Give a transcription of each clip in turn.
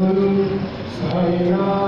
एव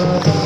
Gracias.